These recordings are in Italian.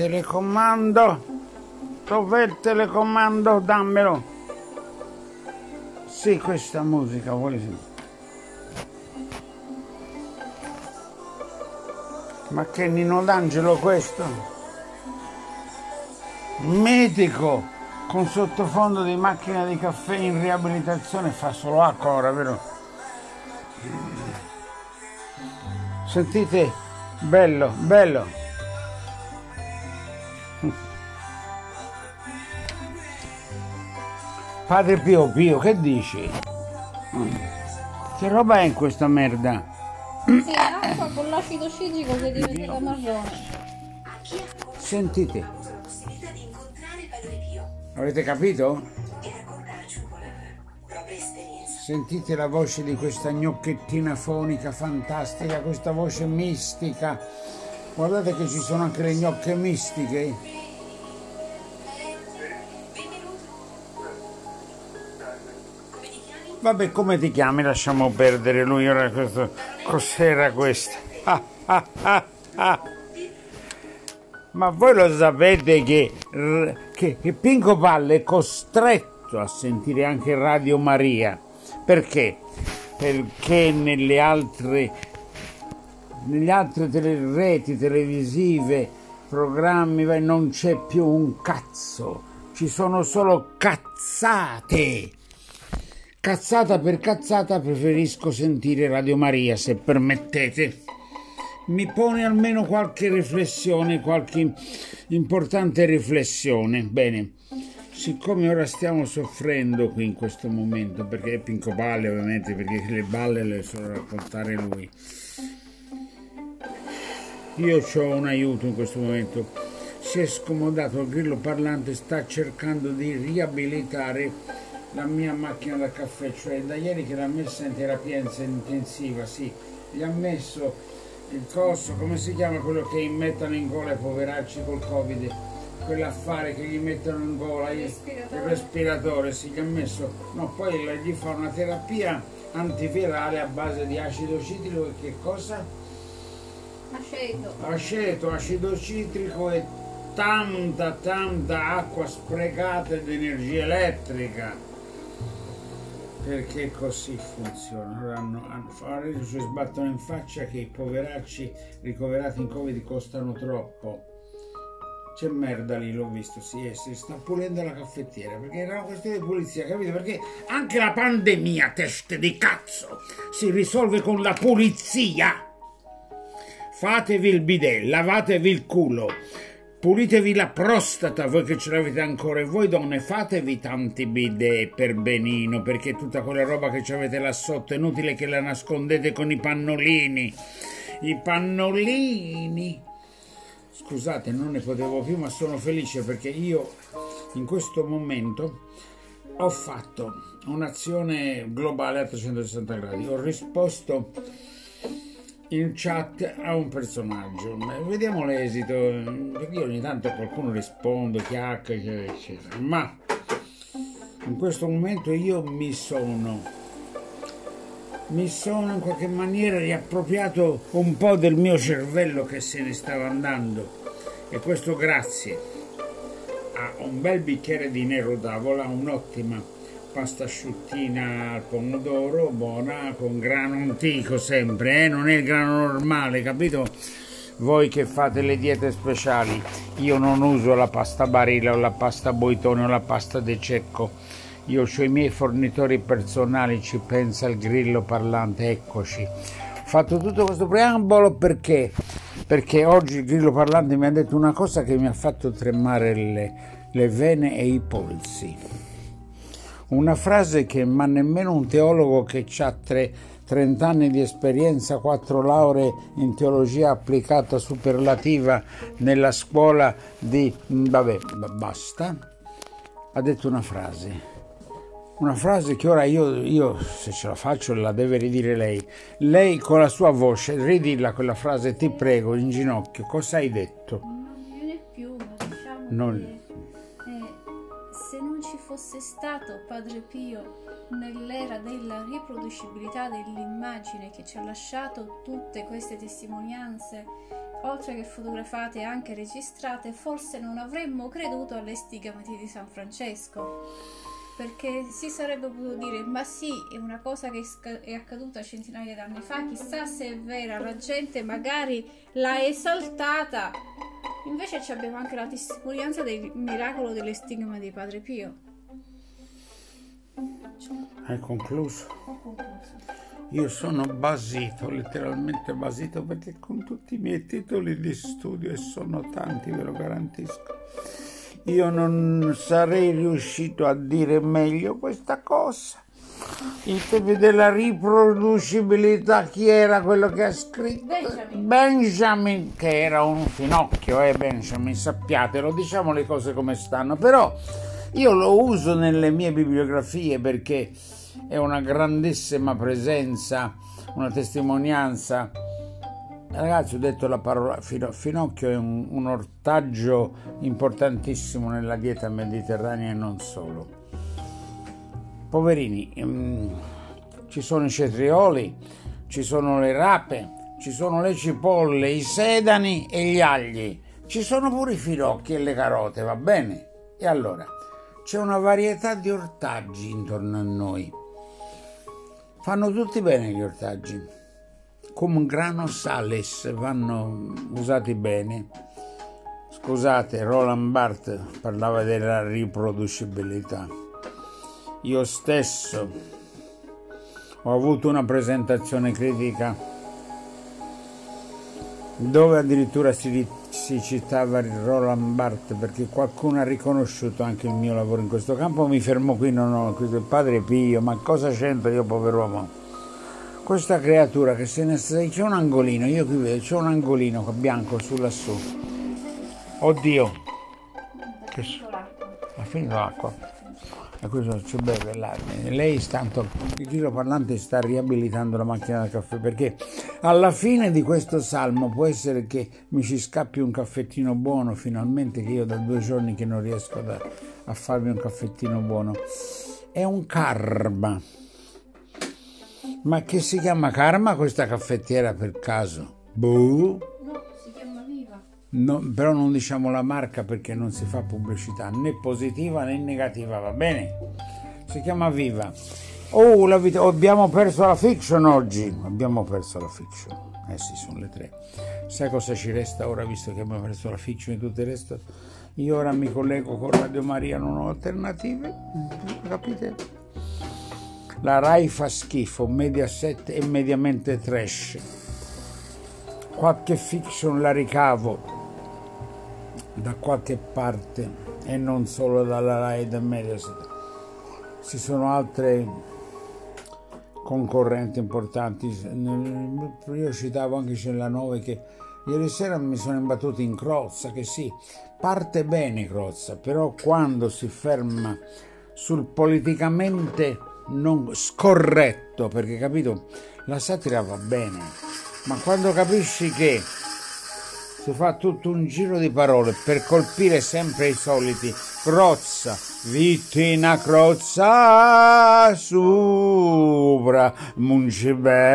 telecomando? Dov'è il telecomando? Dammelo. Sì, questa musica, vuoi sentire? Ma che Nino D'Angelo questo? Medico con sottofondo di macchina di caffè in riabilitazione fa solo acqua ora, vero? Sentite, bello, bello. Padre Pio Pio, che dici? Che roba è in questa merda? Sì, acqua con l'acido citrico che diventa marrone. Sentite. Avete capito? Sentite la voce di questa gnocchettina fonica fantastica, questa voce mistica. Guardate che ci sono anche le gnocche mistiche. Vabbè, come ti chiami? Lasciamo perdere lui ora questo. Cos'era questo? Ah, ah, ah, ah. Ma voi lo sapete che, che, che Pinco Palle è costretto a sentire anche Radio Maria. Perché? Perché nelle altre, nelle altre tele, reti televisive, programmi, non c'è più un cazzo. Ci sono solo cazzate. Cazzata per cazzata preferisco sentire Radio Maria, se permettete. Mi pone almeno qualche riflessione, qualche importante riflessione. Bene, siccome ora stiamo soffrendo qui in questo momento, perché è Pinco Palle ovviamente, perché le balle le so raccontare lui. Io ho un aiuto in questo momento. Si è scomodato il grillo parlante, sta cercando di riabilitare la mia macchina da caffè, cioè da ieri che l'ha messa in terapia intensiva, sì, gli ha messo il coso, come si chiama quello che mettono in gola i poveracci col covid, quell'affare che gli mettono in gola, il respiratore, il respiratore sì, gli ha messo, no, poi gli fa una terapia antivirale a base di acido citrico e che cosa? Aceto. Aceto, acido citrico e tanta, tanta acqua sprecata ed energia elettrica perché così funziona. Hanno, hanno, ci sbattono in faccia che i poveracci ricoverati in Covid costano troppo. C'è merda lì, l'ho visto, sì, eh, si sta pulendo la caffettiera perché era una questione di pulizia, capito? Perché anche la pandemia, teste di cazzo, si risolve con la pulizia. Fatevi il bidet, lavatevi il culo, Pulitevi la prostata, voi che ce l'avete ancora, e voi donne fatevi tanti bidet per benino, perché tutta quella roba che avete là sotto è inutile che la nascondete con i pannolini. I pannolini. Scusate, non ne potevo più, ma sono felice perché io in questo momento ho fatto un'azione globale a 360 gradi. Ho risposto in chat a un personaggio. Vediamo l'esito, perché io ogni tanto qualcuno risponde, chiacchiera, eccetera. Ma in questo momento io mi sono mi sono in qualche maniera riappropriato un po' del mio cervello che se ne stava andando e questo grazie a un bel bicchiere di nero d'avola, un'ottima pasta asciuttina al pomodoro, buona, con grano antico sempre, eh? non è il grano normale, capito? Voi che fate le diete speciali, io non uso la pasta barilla o la pasta boitone o la pasta de cecco, io ho i miei fornitori personali, ci pensa il grillo parlante, eccoci. Ho fatto tutto questo preambolo perché? Perché oggi il grillo parlante mi ha detto una cosa che mi ha fatto tremare le, le vene e i polsi una frase che ma nemmeno un teologo che ha 30 anni di esperienza, quattro lauree in teologia applicata superlativa nella scuola di... Mm, vabbè, basta, ha detto una frase. Una frase che ora io, io, se ce la faccio, la deve ridire lei. Lei con la sua voce, ridilla quella frase, ti prego, in ginocchio, cosa hai detto? Non fosse stato Padre Pio nell'era della riproducibilità dell'immagine che ci ha lasciato tutte queste testimonianze oltre che fotografate e anche registrate, forse non avremmo creduto alle stigmati di San Francesco. Perché si sarebbe potuto dire, ma sì, è una cosa che è accaduta centinaia di anni fa, chissà se è vera, la gente magari l'ha esaltata. Invece abbiamo anche la testimonianza del miracolo delle stigma di Padre Pio. Hai concluso? Ho concluso. Io sono basito, letteralmente basito, perché con tutti i miei titoli di studio, e sono tanti, ve lo garantisco, io non sarei riuscito a dire meglio questa cosa. Il tema della riproducibilità, chi era quello che ha scritto? Benjamin. Benjamin, che era un finocchio, eh Benjamin, sappiatelo, diciamo le cose come stanno, però io lo uso nelle mie bibliografie perché è una grandissima presenza, una testimonianza. Ragazzi, ho detto la parola finocchio è un, un ortaggio importantissimo nella dieta mediterranea e non solo. Poverini, um, ci sono i cetrioli, ci sono le rape, ci sono le cipolle, i sedani e gli agli, ci sono pure i finocchi e le carote, va bene? E allora, c'è una varietà di ortaggi intorno a noi. Fanno tutti bene gli ortaggi, come grano sales, vanno usati bene. Scusate, Roland Barthes parlava della riproducibilità. Io stesso ho avuto una presentazione critica dove addirittura si, si citava Roland Barthes perché qualcuno ha riconosciuto anche il mio lavoro in questo campo, mi fermo qui, non ho il padre Pio, ma cosa c'entra io pover'uomo? Questa creatura che se ne sta, c'è un angolino, io qui vedo, c'è un angolino bianco su lassù. Oddio, che ha finito l'acqua a questo ci beve l'allarme. Lei tanto, il giro parlante sta riabilitando la macchina da caffè perché alla fine di questo salmo può essere che mi ci scappi un caffettino buono finalmente che io da due giorni che non riesco a, a farmi un caffettino buono. È un karma. Ma che si chiama karma questa caffettiera per caso? Boh. No, però non diciamo la marca perché non si fa pubblicità né positiva né negativa, va bene? Si chiama Viva. Oh, la vita, abbiamo perso la fiction oggi. Abbiamo perso la fiction. Eh sì, sono le tre. Sai cosa ci resta ora, visto che abbiamo perso la fiction e tutto il resto? Io ora mi collego con Radio Maria, non ho alternative. Capite? La Rai fa schifo, Mediaset è mediamente trash. Qualche fiction la ricavo, da qualche parte e non solo dalla RAI da Mediaset. Ci sono altre concorrenti importanti. Io citavo anche Cella 9 che ieri sera mi sono imbattuto in Crozza, che sì, parte bene Crozza, però quando si ferma sul politicamente non scorretto, perché capito, la satira va bene, ma quando capisci che si fa tutto un giro di parole per colpire sempre i soliti. Crozza, vittina crozza sopra Mungibello.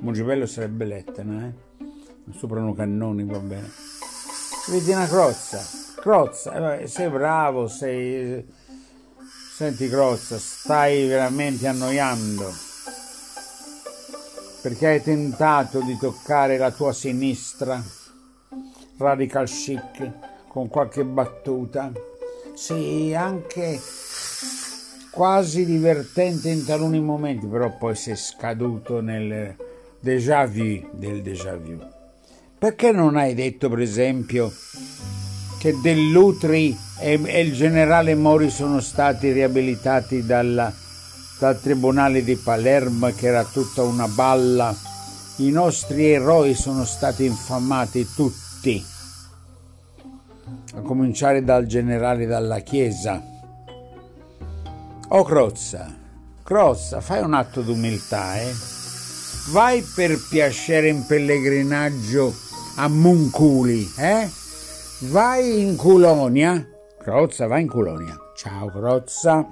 Mungibello sarebbe l'Etna, eh? Sopra un cannoni, va bene. Vittina crozza, crozza, eh, sei bravo, sei... Senti crozza, stai veramente annoiando perché hai tentato di toccare la tua sinistra, radical chic, con qualche battuta. Sì, anche quasi divertente in taluni momenti, però poi sei scaduto nel déjà vu del déjà vu. Perché non hai detto, per esempio, che Dell'Utri e, e il generale Mori sono stati riabilitati dalla dal Tribunale di Palermo che era tutta una balla. I nostri eroi sono stati infamati tutti, a cominciare dal generale dalla Chiesa. Oh Crozza, Crozza, fai un atto d'umiltà, eh? Vai per piacere in pellegrinaggio a Monculi, eh? Vai in Culonia. Crozza, vai in Culonia. Ciao Crozza.